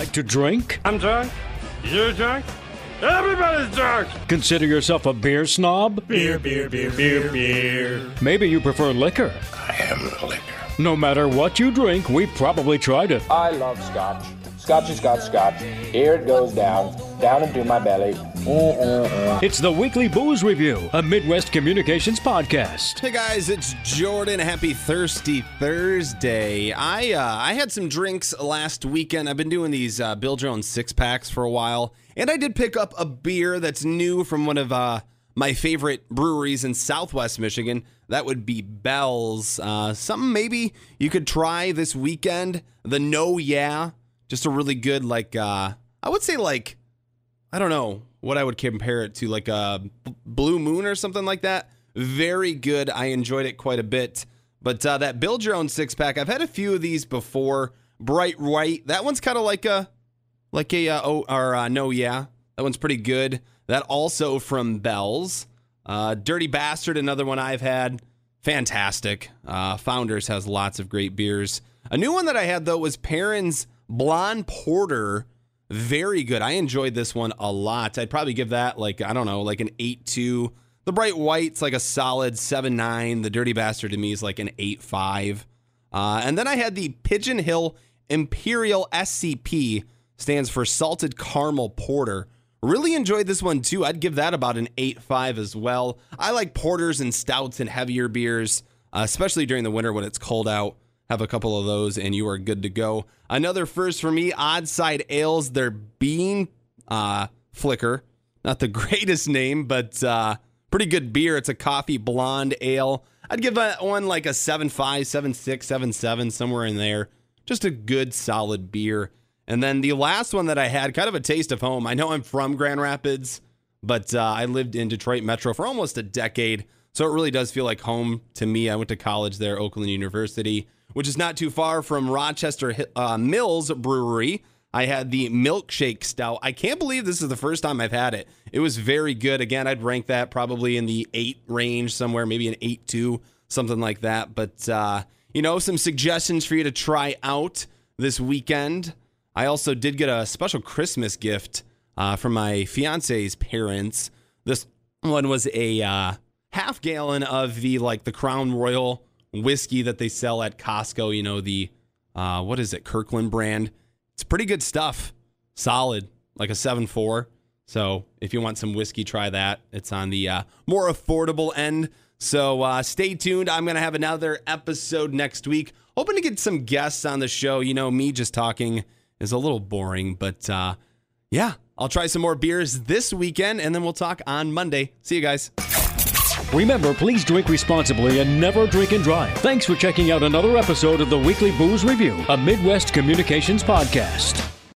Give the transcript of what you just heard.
Like to drink? I'm drunk. You're drunk. Everybody's drunk. Consider yourself a beer snob? Beer, beer, beer, beer, beer. Maybe you prefer liquor. I am liquor. No matter what you drink, we've probably tried it. I love scotch. Scotchy scotch scotch. Here it goes down, down into my belly. Mm-mm-mm. It's the Weekly Booze Review, a Midwest Communications podcast. Hey guys, it's Jordan. Happy Thirsty Thursday. I uh, I had some drinks last weekend. I've been doing these uh, Bill Jones six packs for a while, and I did pick up a beer that's new from one of uh, my favorite breweries in Southwest Michigan. That would be Bell's. Uh, something maybe you could try this weekend. The No Yeah, just a really good like uh, I would say like I don't know what I would compare it to, like a Blue Moon or something like that. Very good. I enjoyed it quite a bit. But uh, that Build Your Own six pack, I've had a few of these before. Bright White, that one's kind of like a, like a uh, oh or uh, no yeah, that one's pretty good. That also from Bell's. Uh, Dirty Bastard, another one I've had. Fantastic. Uh, Founders has lots of great beers. A new one that I had though was Perrin's Blonde Porter very good. I enjoyed this one a lot. I'd probably give that like I don't know, like an 8-2. The bright white's like a solid 7-9. The dirty bastard to me is like an 8-5. Uh, and then I had the Pigeon Hill Imperial SCP stands for salted caramel porter. Really enjoyed this one too. I'd give that about an 8-5 as well. I like porters and stouts and heavier beers, uh, especially during the winter when it's cold out have a couple of those and you are good to go. Another first for me, Odd Side Ales, their bean uh, flicker. Not the greatest name, but uh, pretty good beer. It's a coffee blonde ale. I'd give that one like a 7.5, 7.6, 7.7, somewhere in there. Just a good, solid beer. And then the last one that I had, kind of a taste of home. I know I'm from Grand Rapids, but uh, I lived in Detroit Metro for almost a decade. So it really does feel like home to me. I went to college there, Oakland University which is not too far from Rochester uh, Mills Brewery. I had the milkshake stout. I can't believe this is the first time I've had it. It was very good. Again, I'd rank that probably in the eight range somewhere, maybe an eight two, something like that. But uh, you know, some suggestions for you to try out this weekend. I also did get a special Christmas gift uh, from my fiance's parents. This one was a uh, half gallon of the like the Crown Royal whiskey that they sell at Costco. You know, the, uh, what is it, Kirkland brand. It's pretty good stuff. Solid, like a 7 4. So if you want some whiskey, try that. It's on the uh, more affordable end. So uh, stay tuned. I'm going to have another episode next week. Hoping to get some guests on the show. You know, me just talking is a little boring, but uh, yeah, I'll try some more beers this weekend and then we'll talk on Monday. See you guys. Remember, please drink responsibly and never drink and drive. Thanks for checking out another episode of the Weekly Booze Review, a Midwest Communications podcast.